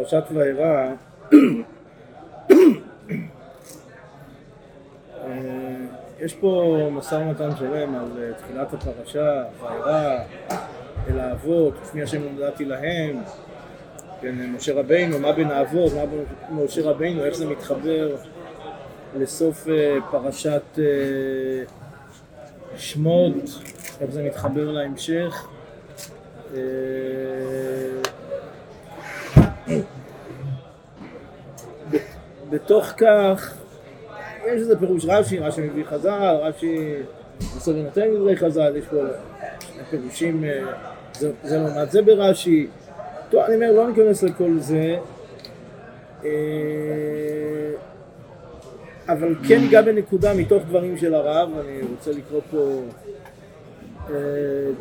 בפרשת וירא אה, יש פה משא ומתן שלם על אה, תחילת הפרשה, וירא אל האבות, לפני השם נדעתי להם, כן, משה רבינו, מה בין האבות, מה בין משה רבינו, איך זה מתחבר לסוף אה, פרשת שמות, איך זה מתחבר להמשך. בתוך כך יש איזה פירוש רש"י, רש"י מביא חז"ל, רש"י בסוף נותן דברי חז"ל, יש פה פירושים, אה, זה, זה לא זה ברש"י. טוב, אני אומר, לא ניכנס לכל זה, אה, אבל כן ניגע בנקודה מתוך דברים של הרב, אני רוצה לקרוא פה אה,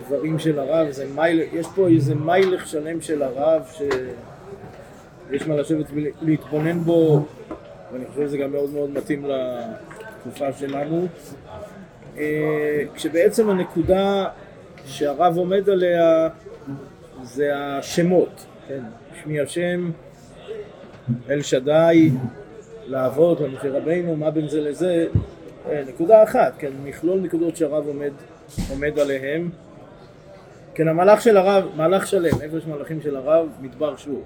דברים של הרב, זה מייל, יש פה איזה מיילך שלם של הרב שיש מה לשבת ולהתבונן בו ואני חושב שזה גם מאוד מאוד מתאים לתקופה שלנו. אה, כשבעצם הנקודה שהרב עומד עליה זה השמות, כן, שמי השם, אל שדי, לעבוד, למשה רבינו, מה בין זה לזה, אה, נקודה אחת, כן, מכלול נקודות שהרב עומד, עומד עליהן. כן, המהלך של הרב, מהלך שלם, איפה יש מהלכים של הרב? מדבר שור.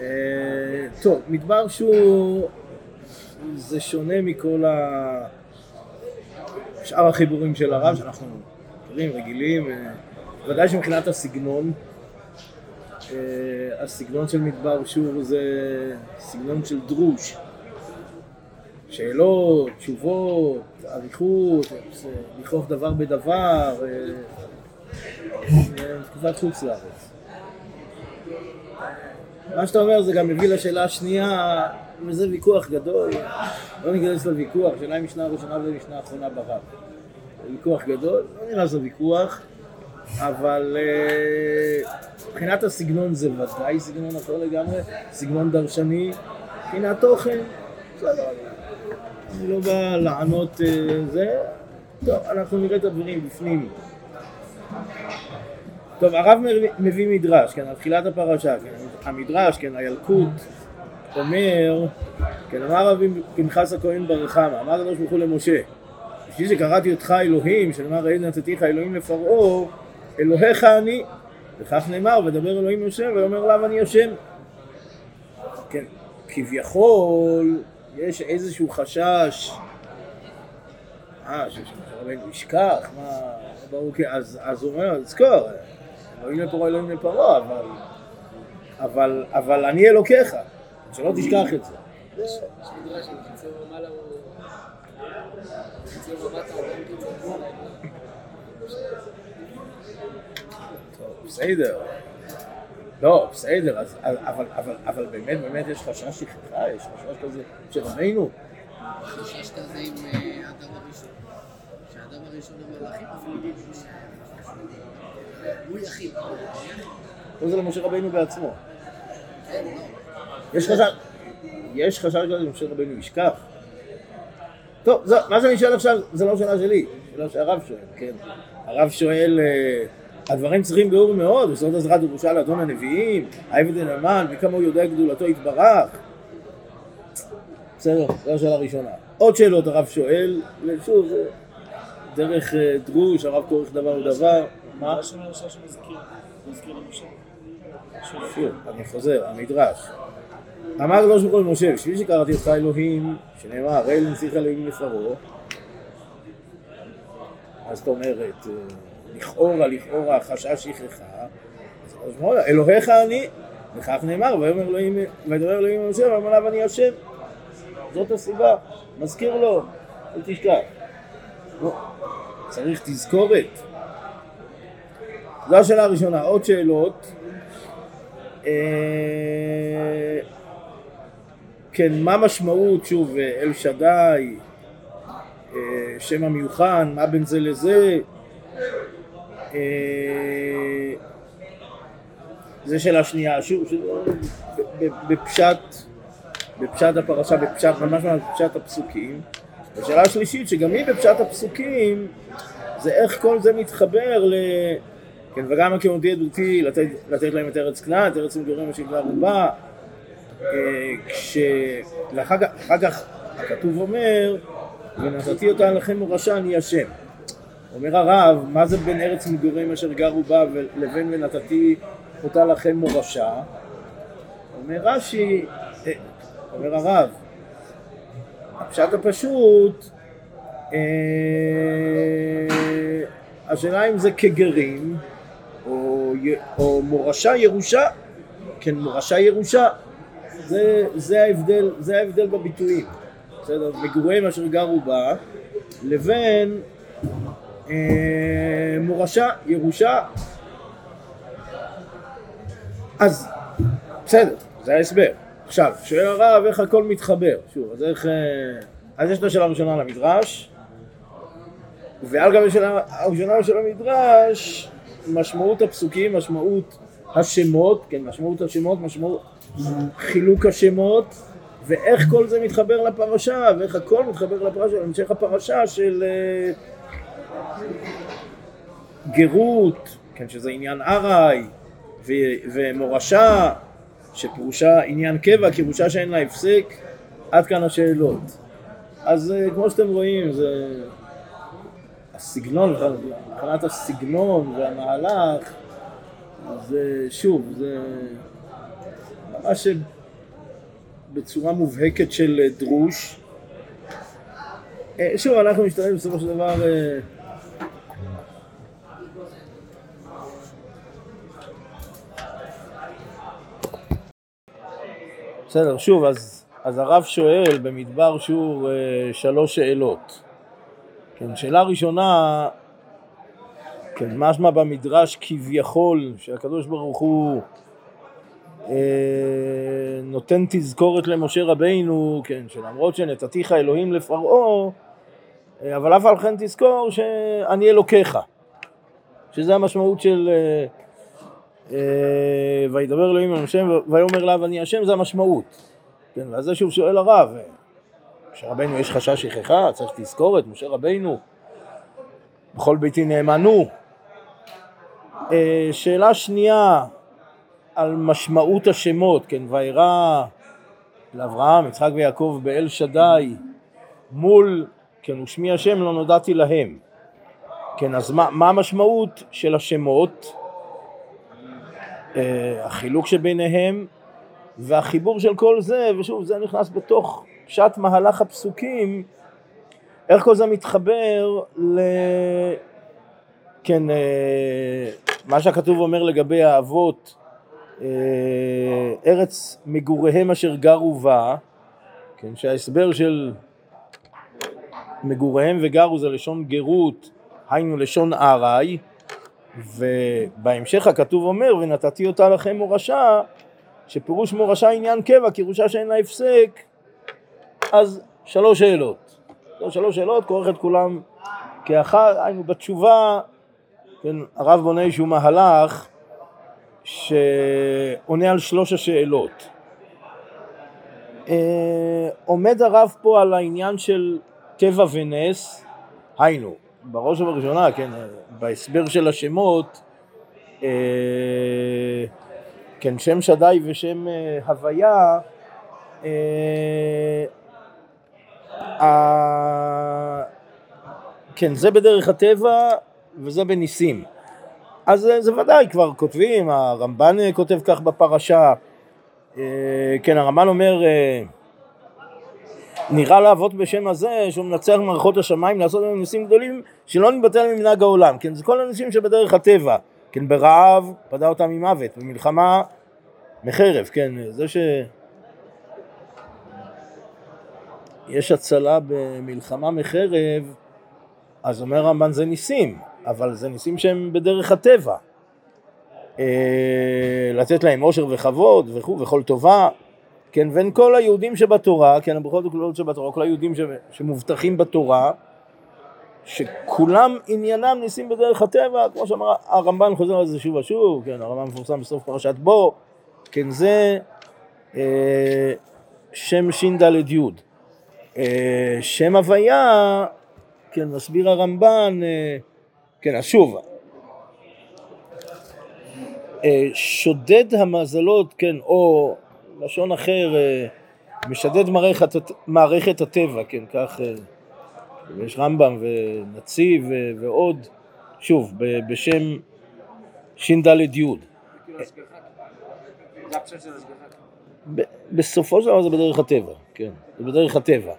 אה, טוב, מדבר שהוא זה שונה מכל ה... שאר החיבורים של הרב שאנחנו מכירים, רגילים, אה, ודאי שמבחינת הסגנון, אה, הסגנון של מדבר שור זה סגנון של דרוש, שאלות, תשובות, אריכות, לכרוך דבר בדבר, תקופת חוץ לארץ. מה שאתה אומר זה גם מביא לשאלה השנייה, וזה ויכוח גדול, לא ניכנס לוויכוח, שאלה אם משנה הראשונה ומשנה האחרונה ברב. זה ויכוח גדול, לא נראה שזה ויכוח, אבל אה, מבחינת הסגנון זה ודאי סגנון אחר לגמרי, סגנון דרשני, מבחינת תוכן, בסדר, אני לא בא לענות אה, זה, טוב, אנחנו נראה את הדברים בפנים. טוב, הרב מביא מדרש, כן, על תחילת הפרשה, כן, המדרש, כן, הילקוט, אומר, כן, אמר רבי פנחס הכהן בר חמא, אמר הקדוש ברוך הוא למשה, בשביל שקראתי אותך אלוהים, שנאמר ראית נתתיך אלוהים לפרעה, אלוהיך אני, וכך נאמר, ודבר אלוהים יושב, ויאמר לאו אני יושם. כן, כביכול, יש איזשהו חשש, אה, שרבנו ישכח, מה, ברור, אז, אז הוא אומר, זכור, אלוהים לפרעה, אלוהים לפרעה, אבל, אבל, אבל אני אלוקיך, שלא תשכח את זה. בסדר. לא, בסדר, אז, אבל, אבל, אבל באמת, באמת יש חשש שכחה, יש חשש כזה של רבינו. חשש כזה עם אה, האדם הראשון. שהאדם הראשון המלאכים אפילו הוא יחיד. זה למשה רבינו בעצמו. יש חשש, כזה שמשה רבינו ישכח. טוב, זה, מה שאני שואל עכשיו זה לא שאלה שלי, שאלה שהרב שואל, כן. הרב שואל, אה, הדברים צריכים ביאור מאוד, בסוד עזרת ירושה לאדון הנביאים, העבד הנאמן, וכמה הוא יודע גדולתו יתברך. בסדר, זו השאלה הראשונה. עוד שאלות הרב שואל, ושוב, זה דרך אה, דרוש, הרב כורך דבר ודבר. מה? שוב, אני חוזר, המדרש. אמר ברוך הוא למשה, בשביל שקראתי אותך אלוהים, שנאמר, הרי לנסיך אלוהים לפרעה, אז זאת אומרת, אה, לכאורה, לכאורה, חשש שכחה, אז אלוהיך אני, וכך נאמר, ויאמר אלוהים, וידבר אלוהים למשה, ואמר לה ואני השם. זאת הסיבה, מזכיר לו, אל תשכח. לא, צריך תזכורת. זו השאלה הראשונה. עוד שאלות. אה, כן, מה משמעות, שוב, אל שדי, אה, שם המיוחד, מה בין זה לזה? אה, זה שאלה שנייה, שוב, בפשט, בפשט הפרשה, בפשט, ממש בפשט הפסוקים. ושאלה שלישית, שגם היא בפשט הפסוקים, זה איך כל זה מתחבר ל... כן, וגם הכהונתי עדותי לתת, לתת להם את ארץ כנען, את ארץ מגורים אשר כבר רובה, כש... ואחר כך, אחר כך הכתוב אומר, ונתתי אותה לכם מורשה אני השם. אומר הרב, מה זה בין ארץ מגורים אשר גרו בה לבין ונתתי אותה לכם מורשה? אומר רש"י, אה, אומר הרב, הפשט הפשוט, אה, השאלה אם זה כגרים או, מורשה ירושה, כן מורשה ירושה, זה, זה, ההבדל, זה ההבדל בביטויים, בסדר? מגוריהם אשר גרו בה לבין אה, מורשה, ירושה אז בסדר, זה ההסבר. עכשיו, שואל הרב איך הכל מתחבר. שוב, אז איך... אה, אז יש את השאלה הראשונה על המדרש, ועל גבי השאלה הראשונה של המדרש, משמעות הפסוקים, משמעות השמות, כן, משמעות השמות, משמעות חילוק השמות, ואיך כל זה מתחבר לפרשה, ואיך הכל מתחבר לפרשה, להמשך הפרשה של אה, גרות, כן, שזה עניין ארעי, ומורשה, שפירושה עניין קבע, פירושה שאין לה הפסק, עד כאן השאלות. אז אה, כמו שאתם רואים, זה הסגנון, מבחינת הסגנון והמהלך, זה שוב, זה ממש בצורה מובהקת של דרוש. אה, שוב, אנחנו משתמשים בסופו של דבר אה, בסדר, שוב, אז, אז הרב שואל במדבר אה, שלוש שאלות. כן, שאלה ראשונה, כן, משמע במדרש כביכול שהקדוש ברוך הוא אה, נותן תזכורת למשה רבינו, כן, שלמרות שנתתיך אלוהים לפרעה, אה, אבל אף על כן תזכור שאני אלוקיך, שזה המשמעות של אה, אה, וידבר אלוהים על השם ויאמר לה ואני השם זה המשמעות. כן, ואז זה שוב שואל הרב, משה רבינו יש חשש שכחה, צריך תזכורת, משה רבינו, בכל ביתי נאמנו. אה, שאלה שנייה על משמעות השמות, כן, וירא לאברהם, יצחק ויעקב באל שדי מול, כן, ושמי השם לא נודעתי להם. כן, אז מה, מה המשמעות של השמות? אה, החילוק שביניהם והחיבור של כל זה, ושוב זה נכנס בתוך פשט מהלך הפסוקים, איך כל זה מתחבר ל... כן, אה, מה שהכתוב אומר לגבי האבות, אה, ארץ מגוריהם אשר גרו בה, כן, שההסבר של מגוריהם וגרו זה לשון גרות, היינו לשון ארעי, ובהמשך הכתוב אומר ונתתי אותה לכם מורשה שפירוש מורשה עניין קבע כי ירושה שאין לה הפסק אז שלוש שאלות. שלוש שאלות כורך את כולם כאחת היינו בתשובה כן, הרב בונה איזשהו מהלך שעונה על שלוש השאלות. אה, עומד הרב פה על העניין של טבע ונס? היינו. בראש ובראשונה, כן, בהסבר של השמות, אה, כן, שם שדי ושם אה, הוויה, כן, זה בדרך הטבע וזה בניסים. אז זה ודאי, כבר כותבים, הרמב"ן כותב כך בפרשה, כן, הרמב"ן אומר, נראה לאבות בשם הזה שהוא מנצח מערכות השמיים לעשות לנו ניסים גדולים שלא נתבטל ממנהג העולם, כן, זה כל הניסים שבדרך הטבע, כן, ברעב פדה אותם ממוות, במלחמה מחרב, כן, זה ש... יש הצלה במלחמה מחרב, אז אומר רמב"ן זה ניסים, אבל זה ניסים שהם בדרך הטבע. אה, לתת להם עושר וכבוד וכו' וכל טובה, כן, ואין כל היהודים שבתורה, כן, הברכות הכלולות שבתורה, כל היהודים שמובטחים בתורה, שכולם עניינם ניסים בדרך הטבע, כמו שאמר הרמב"ן חוזר על זה שוב ושוב, כן, הרמב"ן מפורסם בסוף פרשת בו, כן, זה אה, שם ש"ד י'. אה, שם הוויה, כן, מסביר הרמב"ן, אה, כן, אז שוב, אה, שודד המזלות, כן, או לשון אחר, משדד מערכת, מערכת הטבע, כן, כך, יש רמב"ם ונציב ועוד, שוב, בשם ש"ד. י'. בסופו של דבר זה בדרך הטבע, כן, זה בדרך הטבע.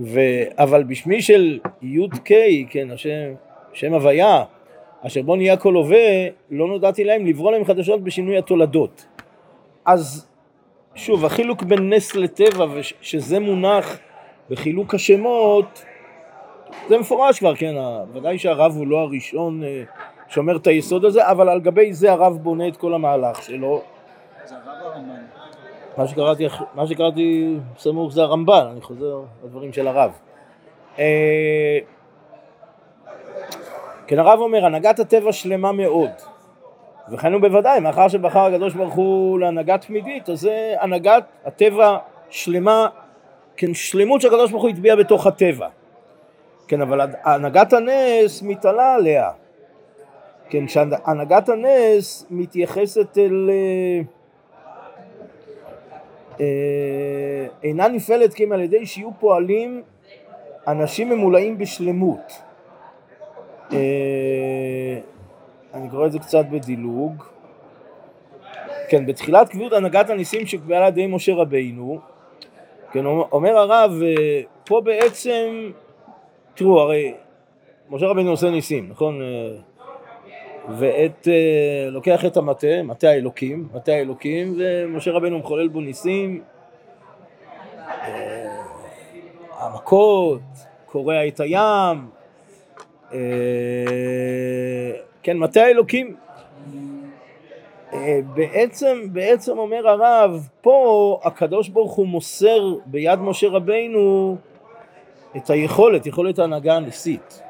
ו... אבל בשמי של י"ק, כן, השם, שם הוויה, אשר בו נהיה כל הווה, לא נודעתי להם לברוא להם חדשות בשינוי התולדות. אז שוב, החילוק בין נס לטבע, שזה מונח בחילוק השמות, זה מפורש כבר, כן, ודאי שהרב הוא לא הראשון אה, שאומר את היסוד הזה, אבל על גבי זה הרב בונה את כל המהלך שלו. זה הרב הרמב"ן. מה שקראתי, מה שקראתי סמוך זה הרמב"ן, אני חוזר לדברים של הרב. אה, כן, הרב אומר, הנהגת הטבע שלמה מאוד. וכן הוא בוודאי, מאחר שבחר הקדוש ברוך הוא להנהגה תמידית, אז זה הנהגת הטבע שלמה, כן, שלמות שהקדוש ברוך הוא הטביע בתוך הטבע. כן, אבל הנהגת הנס מתעלה עליה. כן, שהנהגת הנס מתייחסת אל... אה, אינה נפעלת כי אם על ידי שיהיו פועלים אנשים ממולאים בשלמות. אה, אני קורא את זה קצת בדילוג. כן, בתחילת קביעות הנהגת הניסים שקביעה על ידי משה רבינו, כן, אומר הרב, אה, פה בעצם, תראו, הרי משה רבינו עושה ניסים, נכון? ואת, לוקח את המטה, מטה האלוקים, מטה האלוקים, ומשה רבנו מחולל בו ניסים, המכות, קורע את הים, כן, מטה האלוקים. בעצם, בעצם אומר הרב, פה הקדוש ברוך הוא מוסר ביד משה רבינו את היכולת, יכולת ההנהגה הניסית.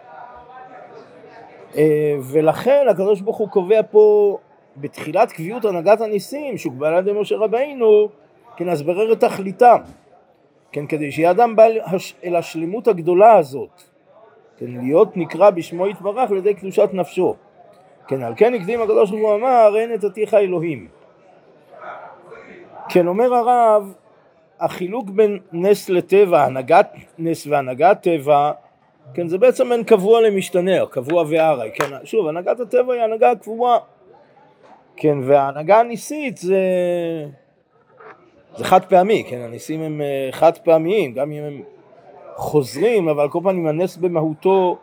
אה, ולכן הקדוש ברוך הוא קובע פה בתחילת קביעות הנהגת הניסים שהוגבל על משה רבינו כן אז ברר את תכליתם. כן כדי שיהיה אדם בא אל השלמות הגדולה הזאת. כן להיות נקרא בשמו יתברך על ידי קדושת נפשו. כן על כן הקדים הקדוש ברוך הוא אמר אין את עתיך אלוהים. כן אומר הרב החילוק בין נס לטבע הנהגת נס והנהגת טבע כן, זה בעצם בין קבוע למשתנה, קבוע וארעי, כן, שוב, הנהגת הטבע היא הנהגה קבועה, כן, וההנהגה הניסית זה, זה חד פעמי, כן, הניסים הם אה, חד פעמיים, גם אם הם חוזרים, אבל כל פעם עם הנס במהותו...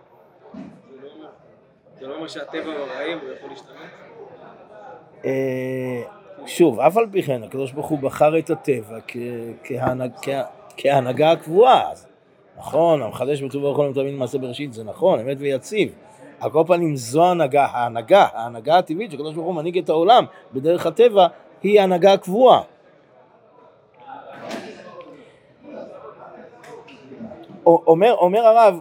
זה לא אומר שהטבע ברעים, הוא יכול להשתנות? אה, שוב, אף על פי כן, הקדוש ברוך הוא בחר את הטבע כהנהגה הקבועה, נכון, המחדש בטוב ברוך הוא תמיד מעשה בראשית, זה נכון, אמת ויציב. על כל פנים זו הנהגה, ההנהגה, ההנהגה הטבעית שקדוש ברוך הוא מנהיג את העולם בדרך הטבע, היא הנהגה קבועה. אומר, אומר הרב,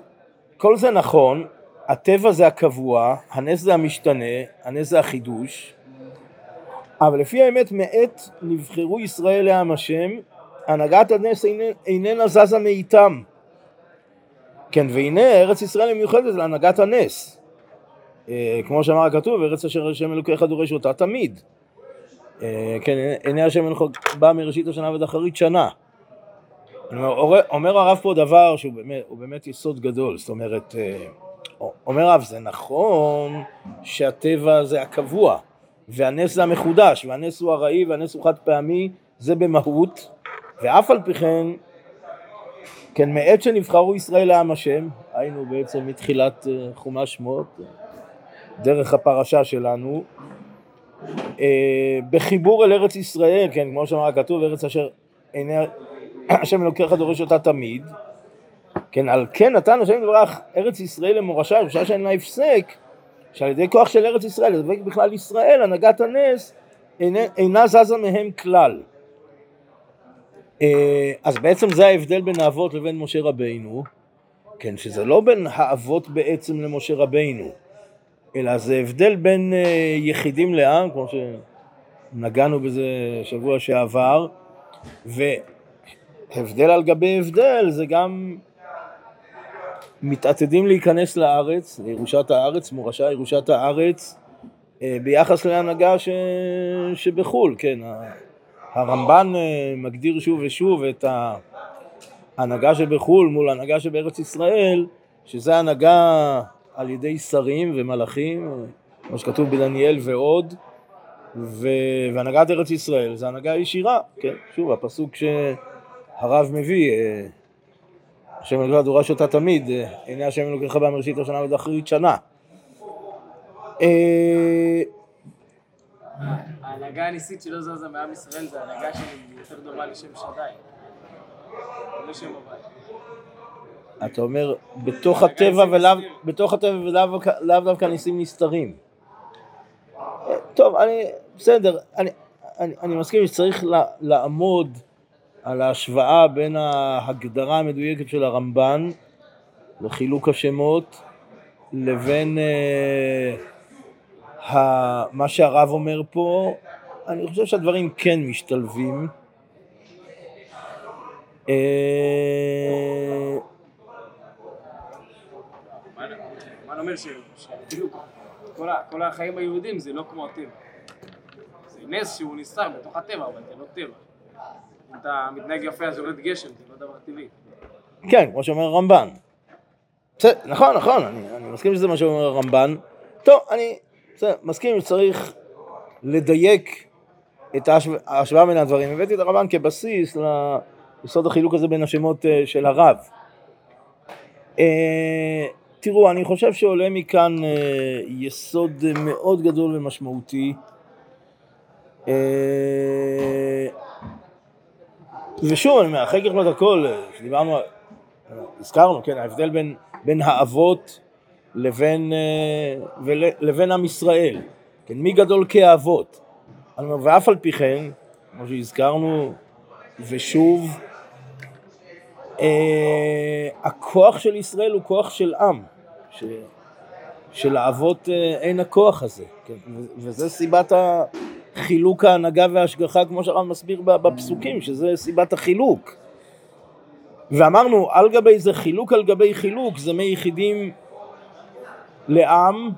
כל זה נכון, הטבע זה הקבוע, הנס זה המשתנה, הנס זה החידוש, אבל לפי האמת מעת נבחרו ישראל לעם השם, הנהגת הנס איננה זזה מאיתם. כן, והנה ארץ ישראל היא מיוחדת להנהגת הנס. אה, כמו שאמר הכתוב, ארץ אשר השם אלוקיך דורש אותה תמיד. אה, כן, עיני השם אלוקיך בא מראשית השנה ועד אחרית שנה. אומר, הרב פה דבר שהוא באמת, באמת יסוד גדול, זאת אומרת, אה, אומר הרב, זה נכון שהטבע זה הקבוע, והנס זה המחודש, והנס הוא ארעי והנס הוא חד פעמי, זה במהות, ואף על פי כן כן, מעת שנבחרו ישראל לעם השם, היינו בעצם מתחילת אה, חומש שמות, דרך הפרשה שלנו, אה, בחיבור אל ארץ ישראל, כן, כמו שאמר הכתוב, ארץ אשר עיני השם אלוקיך דורש אותה תמיד, כן, על כן נתן השם יתברך ארץ ישראל למורשה, ירושה שאין לה הפסק, שעל ידי כוח של ארץ ישראל, לדבק בכלל ישראל, הנהגת הנס, אינה, אינה זזה מהם כלל. אה, אז בעצם זה ההבדל בין האבות לבין משה רבינו, כן, שזה לא בין האבות בעצם למשה רבינו, אלא זה הבדל בין אה, יחידים לעם, כמו שנגענו בזה שבוע שעבר, והבדל על גבי הבדל זה גם מתעתדים להיכנס לארץ, לירושת הארץ, מורשה ירושת הארץ, אה, ביחס להנהגה ש... שבחו"ל, כן. הרמב"ן אה, מגדיר שוב ושוב את ההנהגה שבחו"ל מול ההנהגה שבארץ ישראל, שזה הנהגה על ידי שרים ומלאכים, אה, כמו שכתוב בדניאל ועוד. והנהגת ארץ ישראל זה הנהגה ישירה, כן, שוב, הפסוק שהרב מביא, אה, השם אלוהיך דורש אותה תמיד, אה, עיני השם אלוקיך בה מראשית השנה ועד אחרית שנה. ההנהגה הניסית שלא זזה מעם ישראל זה הנהגה שהיא יותר דומה לשם שדי. לא שם הוואי. אתה אומר, בתוך הטבע ולאו, דווקא ניסים נסתרים. אה, טוב, אני, בסדר, אני, אני, אני מסכים שצריך לה, לעמוד על ההשוואה בין ההגדרה המדויקת של הרמב"ן וחילוק השמות לבין אה, מה שהרב אומר פה. אני חושב שהדברים כן משתלבים. אה, מה אומר כל החיים היהודים זה לא כמו הטבע. זה נס שהוא נסתר בתוך הטבע, אבל זה לא טבע. אם אתה מתנהג יפה אז יורד גשם, זה לא דבר טבעי. כן, כמו שאומר הרמב"ן. נכון, נכון, אני מסכים שזה מה שאומר הרמב"ן. טוב, אני בסדר, מסכים שצריך לדייק את ההשו- ההשוואה בין הדברים. הבאתי את הרמב"ן כבסיס ליסוד החילוק הזה בין השמות אה, של הרב. אה, תראו, אני חושב שעולה מכאן אה, יסוד מאוד גדול ומשמעותי. ושוב, אני אומר, אחרי ככלות הכל, שדיברנו, הזכרנו, כן, ההבדל בין, בין האבות לבין, אה, לבין עם ישראל, כן, מי גדול כאבות. ואף על פי כן, כמו שהזכרנו, ושוב, אה, הכוח של ישראל הוא כוח של עם, ש, שלאבות אה, אין הכוח הזה, כן, וזה סיבת החילוק ההנהגה וההשגחה, כמו שהרב מסביר בפסוקים, שזה סיבת החילוק. ואמרנו, על גבי זה חילוק על גבי חילוק, זה מיחידים לעם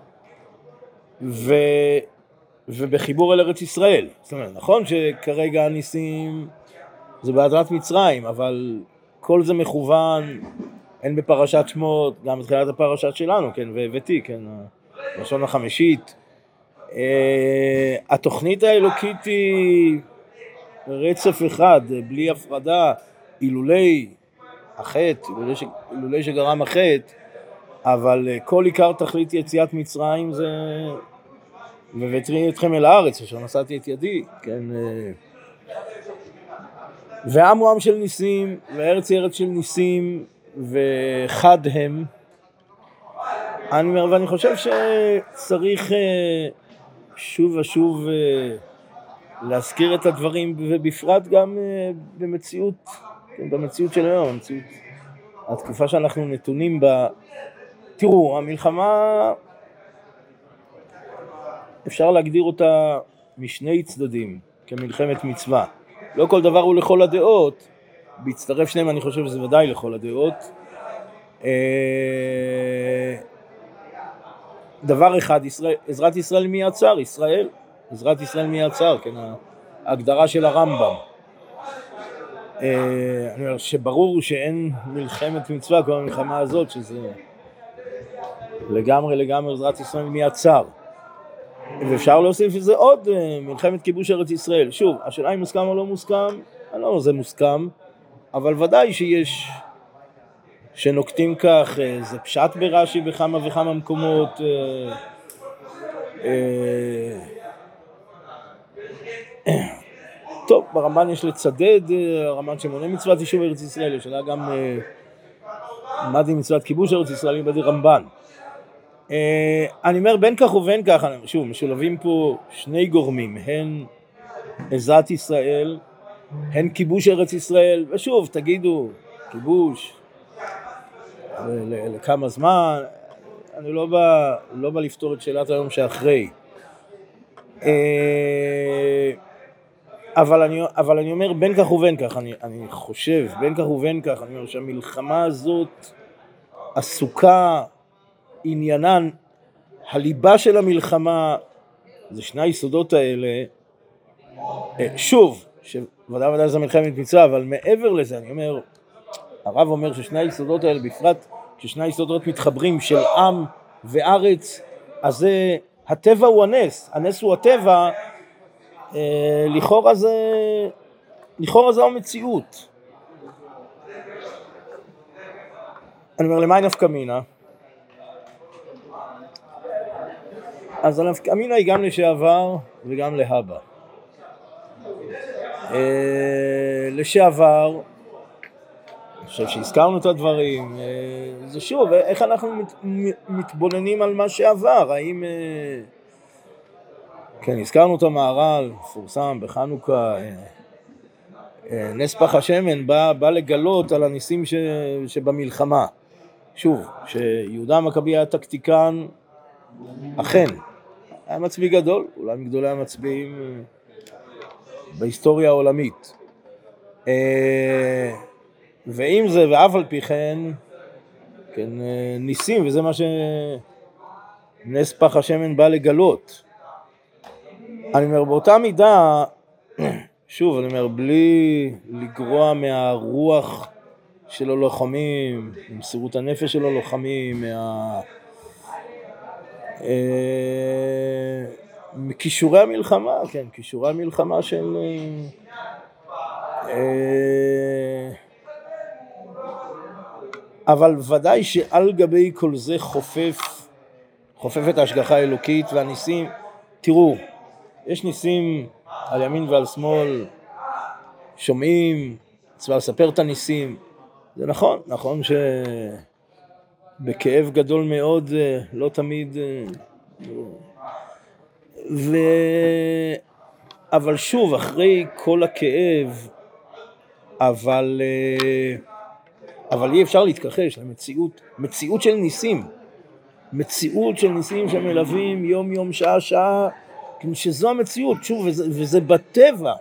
ו... ובחיבור אל ארץ ישראל. זאת אומרת, נכון שכרגע הניסים זה בהדרת מצרים, אבל כל זה מכוון הן בפרשת שמות, גם בתחילת הפרשת שלנו, כן, והבאתי, כן, הלשון החמישית. אה, התוכנית האלוקית היא רצף אחד, בלי הפרדה, אילולי החטא. אילולי שגרם החטא, אבל אה, כל עיקר תכלית יציאת מצרים זה והבאתי אתכם אל הארץ אשר נשאתי את ידי, כן. אה, ועם הוא עם של ניסים, והארץ היא ארץ של ניסים, וחד הם. אני אומר, ואני חושב שצריך אה, שוב ושוב להזכיר את הדברים, ובפרט גם במציאות, כן, במציאות של היום, המציאות, התקופה שאנחנו נתונים בה. תראו, המלחמה, אפשר להגדיר אותה משני צדדים, כמלחמת מצווה. לא כל דבר הוא לכל הדעות, בהצטרף שניהם אני חושב שזה ודאי לכל הדעות. אה, דבר אחד, ישראל, עזרת ישראל מי יצר? ישראל. עזרת ישראל מי יצר, כן, ההגדרה של הרמב"ם. אה, שברור שאין מלחמת מצווה כמו המלחמה הזאת, שזה לגמרי לגמרי עזרת ישראל מי יצר. ואפשר להוסיף שזה עוד אה, מלחמת כיבוש ארץ ישראל. שוב, השאלה אם מוסכם או לא מוסכם, אני לא אומר זה מוסכם, אבל ודאי שיש, שנוקטים כך, אה, זה פשט ברש"י בכמה וכמה מקומות. אה, טוב, ברמב"ן יש לצדד, הרמב"ן שמונה מצוות יישוב ארץ ישראל, יש לה גם מה דין מצוות כיבוש ארץ ישראל, בדי רמב"ן. אה, אני אומר בין כך ובין כך, שוב, משולבים פה שני גורמים, הן עזרת ישראל, הן כיבוש ארץ ישראל, ושוב, תגידו, כיבוש, לכמה זמן, אני לא בא, לא בא לפתור את שאלת היום שאחרי. אה, אבל אני, אבל אני אומר בין כך ובין כך, אני, אני חושב, בין כך ובין כך, אני אומר שהמלחמה הזאת עסוקה עניינן, הליבה של המלחמה זה שני היסודות האלה, אה, שוב, שוודאי וודאי זה מלחמת מצווה, אבל מעבר לזה, אני אומר, הרב אומר ששני היסודות האלה, בפרט כששני היסודות מתחברים של עם וארץ, אז זה, הטבע הוא הנס, הנס הוא הטבע, אה, לכאורה זה, לכאורה זה המציאות. אני אומר, למה נפקא מינה? אז הנפקא מינה היא גם לשעבר וגם להבא. אה, לשעבר, אני חושב שהזכרנו את הדברים, אה, זה שוב, איך אנחנו מת, מתבוננים על מה שעבר, האם... אה, כן, הזכרנו את המהר"ל, מפורסם בחנוכה, נס פח השמן בא, בא לגלות על הניסים ש, שבמלחמה. שוב, שיהודה המכבי היה טקטיקן, אכן, היה מצביא גדול, אולי מגדולי המצביעים אה, בהיסטוריה העולמית. אה, ועם זה, ואף על פי כן, כן, אה, ניסים, וזה מה שנס פח השמן בא לגלות. אני אומר, באותה מידה, שוב, אני אומר, בלי לגרוע מהרוח של הלוחמים, ממסירות הנפש של הלוחמים, מה... אה, מכישורי המלחמה, כן, כישורי המלחמה של... אה, אבל ודאי שעל גבי כל זה חופף, חופפת ההשגחה האלוקית והניסים. תראו, יש ניסים על ימין ועל שמאל, שומעים, צריך לספר את הניסים, זה נכון, נכון שבכאב גדול מאוד אה, לא תמיד... אה, ו... אבל שוב, אחרי כל הכאב, אבל, אה, אבל אי אפשר להתכחש למציאות, מציאות של ניסים, מציאות של ניסים שמלווים יום יום, שעה שעה, כן, שזו המציאות, שוב, וזה, וזה בטבע,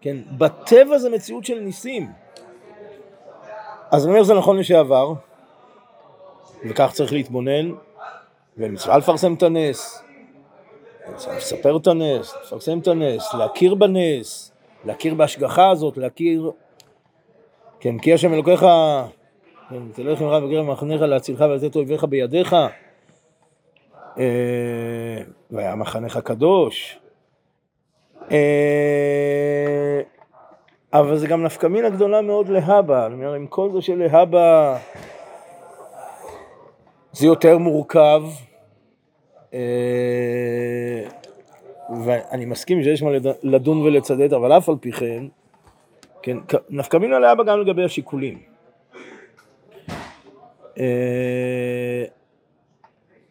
כן, בטבע זה מציאות של ניסים. אז אני אומר זה נכון לשעבר, וכך צריך להתבונן, ומצווה לפרסם את הנס, לספר את הנס, לפרסם את הנס, להכיר בנס, להכיר בהשגחה הזאת, להכיר, כן, כי השם אלוקיך, כן, תלך עם רב וגרם מחנך להצילך ולתת אויביך בידיך, אה, והיה מחנך הקדוש. אה, אבל זה גם נפקא מינה גדולה מאוד להבא, אני אומר, עם כל זה שלהבא זה יותר מורכב, אה, ואני מסכים שיש מה לדון ולצדד, אבל אף על פי כן, כן, נפקא מינה להבא גם לגבי השיקולים. אה,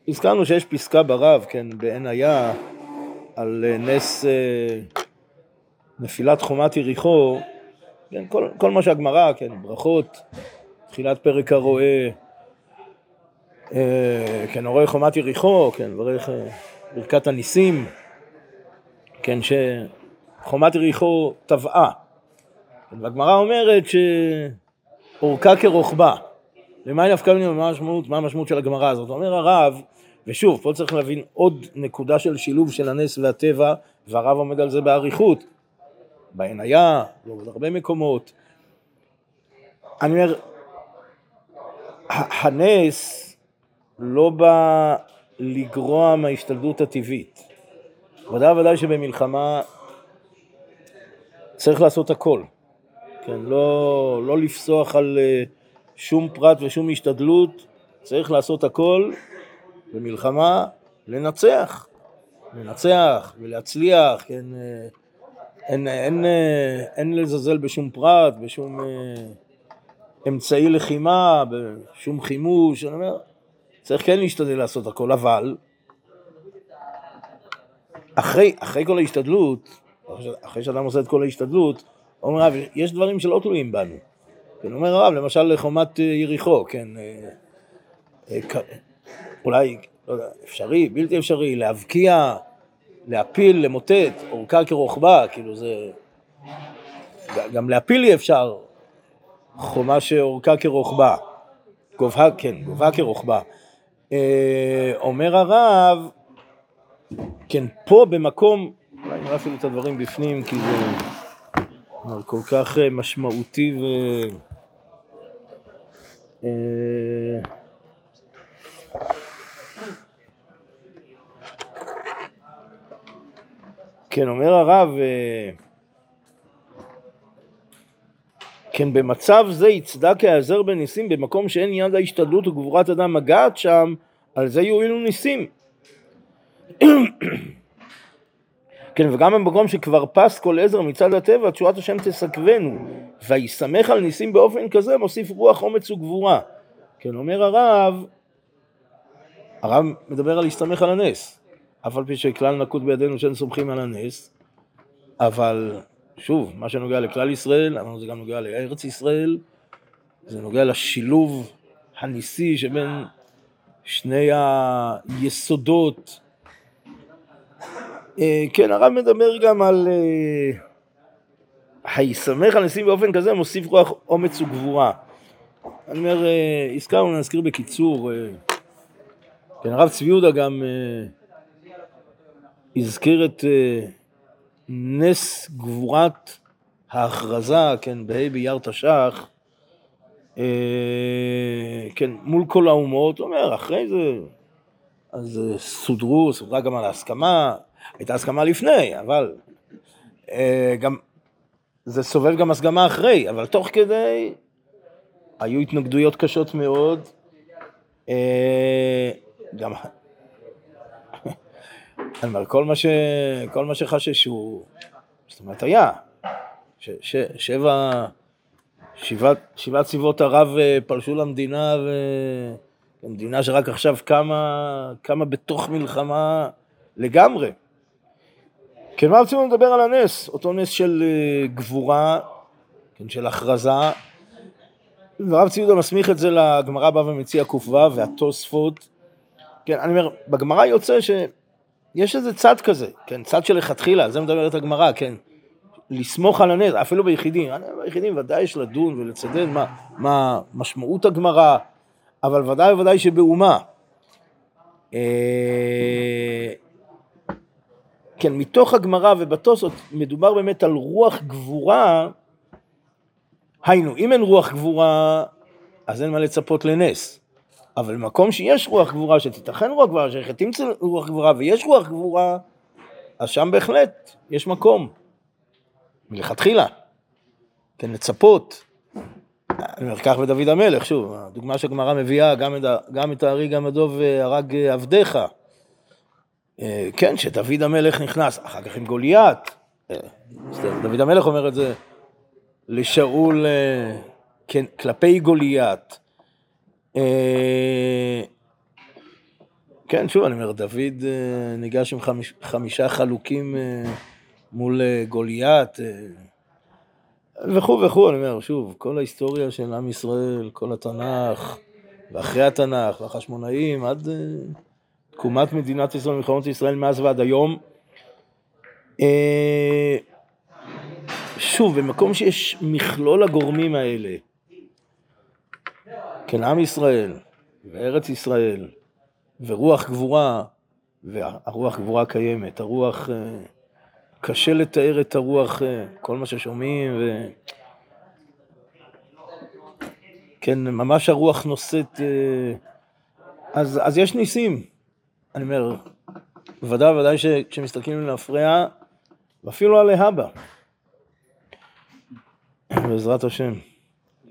הזכרנו שיש פסקה ברב, כן, בעין היה, על נס נפילת חומת יריחו, כן, כל, כל מה שהגמרא, כן, ברכות, תחילת פרק הרועה, אה, כן, הרואה חומת יריחו, כן, ברך אה, ברכת הניסים, כן, שחומת יריחו טבעה. והגמרא אומרת שאורכה כרוחבה. למה נפקא ממנו, מה המשמעות, מה המשמעות של הגמרא הזאת? אומר הרב, ושוב, פה צריך להבין עוד נקודה של שילוב של הנס והטבע, והרב עומד על זה באריכות. בעין היה, ועוד הרבה מקומות. אני אומר, הנס לא בא לגרוע מההשתלטות הטבעית. ודאי וודאי שבמלחמה צריך לעשות הכל. כן, לא, לא לפסוח על אה, שום פרט ושום השתדלות, צריך לעשות הכל במלחמה, לנצח. לנצח ולהצליח, כן, אה, אין, אין, אין, אין לזלזל בשום פרט, בשום אה, אמצעי לחימה, בשום חימוש, אני אומר, צריך כן להשתדל לעשות הכל, אבל אחרי, אחרי כל ההשתדלות, אחרי שאדם עושה את כל ההשתדלות, אומר הרב, יש דברים שלא תלויים בנו. כן, אומר הרב, למשל חומת אה, יריחו, כן, אה, אולי, לא יודע, אפשרי, בלתי אפשרי, להבקיע להפיל, למוטט, אורכה כרוחבה, כאילו זה... גם להפיל אי אפשר חומה שאורכה כרוחבה. גובה, כן, גובה כרוחבה. אה, אומר הרב, כן, פה במקום, אולי נראה אפילו את הדברים בפנים, כי זה כל כך אה, משמעותי ו... אה, כן, אומר הרב, כן, במצב זה יצדק ההיעזר בניסים במקום שאין יד ההשתדלות וגבורת אדם מגעת שם, על זה יועילו ניסים. כן, וגם במקום שכבר פס כל עזר מצד הטבע, תשועת השם תסכבנו, ויסמך על ניסים באופן כזה, מוסיף רוח אומץ וגבורה. כן, אומר הרב, הרב מדבר על להסתמך על הנס, אף על פי שכלל נקוט בידינו שאין סומכים על הנס, אבל שוב, מה שנוגע לכלל ישראל, אמרנו זה גם נוגע לארץ ישראל, זה נוגע לשילוב הניסי שבין שני היסודות. אה, כן, הרב מדבר גם על אה, היסמך על ניסים באופן כזה, מוסיף רוח אומץ וגבורה. אני אומר, אה, הזכרנו, נזכיר בקיצור, כן, הרב צבי יהודה גם הזכיר את נס גבורת ההכרזה, כן, בה' באייר תש"ח, אה, כן, מול כל האומות, הוא אומר, אחרי זה, אז אה, סודרו, סודרה גם על ההסכמה, הייתה הסכמה לפני, אבל אה, גם, זה סובב גם הסכמה אחרי, אבל תוך כדי היו התנגדויות קשות מאוד, גם אני אומר, כל מה, ש... כל מה שחששו, זאת אומרת, היה. ש... ש... שבע... שבעת, שבעת צבאות ערב אה, פלשו למדינה, ומדינה שרק עכשיו קמה, קמה בתוך מלחמה לגמרי. כן, מה רצינו לדבר על הנס? אותו נס של אה, גבורה, כן, של הכרזה. והרב ציודה מסמיך את זה לגמרא בא ומציע ק"ו והתוספות. כן, אני אומר, בגמרא יוצא ש... יש איזה צד כזה, כן, צד שלכתחילה, זה מדברת הגמרא, כן, לסמוך על הנס, אפילו ביחידים, ביחידים ודאי יש לדון ולצדד מה, מה משמעות הגמרא, אבל ודאי וודאי שבאומה. אה, כן, מתוך הגמרא ובתוספות מדובר באמת על רוח גבורה, היינו, אם אין רוח גבורה, אז אין מה לצפות לנס. אבל במקום שיש רוח גבורה, שתיתכן רוח גבורה, שתמצא רוח גבורה ויש רוח גבורה, אז שם בהחלט יש מקום, מלכתחילה, כן, לצפות. אני אומר, כך בדוד המלך, שוב, הדוגמה שהגמרא מביאה, גם את, גם את הארי, גם הדוב הרג עבדיך. אה, כן, שדוד המלך נכנס, אחר כך עם גוליית. אה, דוד המלך אומר את זה לשאול אה, כן, כלפי גוליית. אה, כן, שוב, אני אומר, דוד אה, ניגש עם חמיש, חמישה חלוקים אה, מול גוליית וכו' וכו', אני אומר, שוב, כל ההיסטוריה של עם ישראל, כל התנ"ך, ואחרי התנ"ך, והחשמונאים, עד תקומת מדינת ישראל, מלחמות ישראל מאז ועד היום. שוב, במקום שיש מכלול הגורמים האלה, כן, עם ישראל וארץ ישראל ורוח גבורה, והרוח גבורה קיימת, הרוח, אה, קשה לתאר את הרוח, אה, כל מה ששומעים, ו... כן, ממש הרוח נושאת, אה, אז, אז יש ניסים, אני אומר, ודאי וודאי שכשמסתכלים להפריע, ואפילו על להבא, בעזרת השם.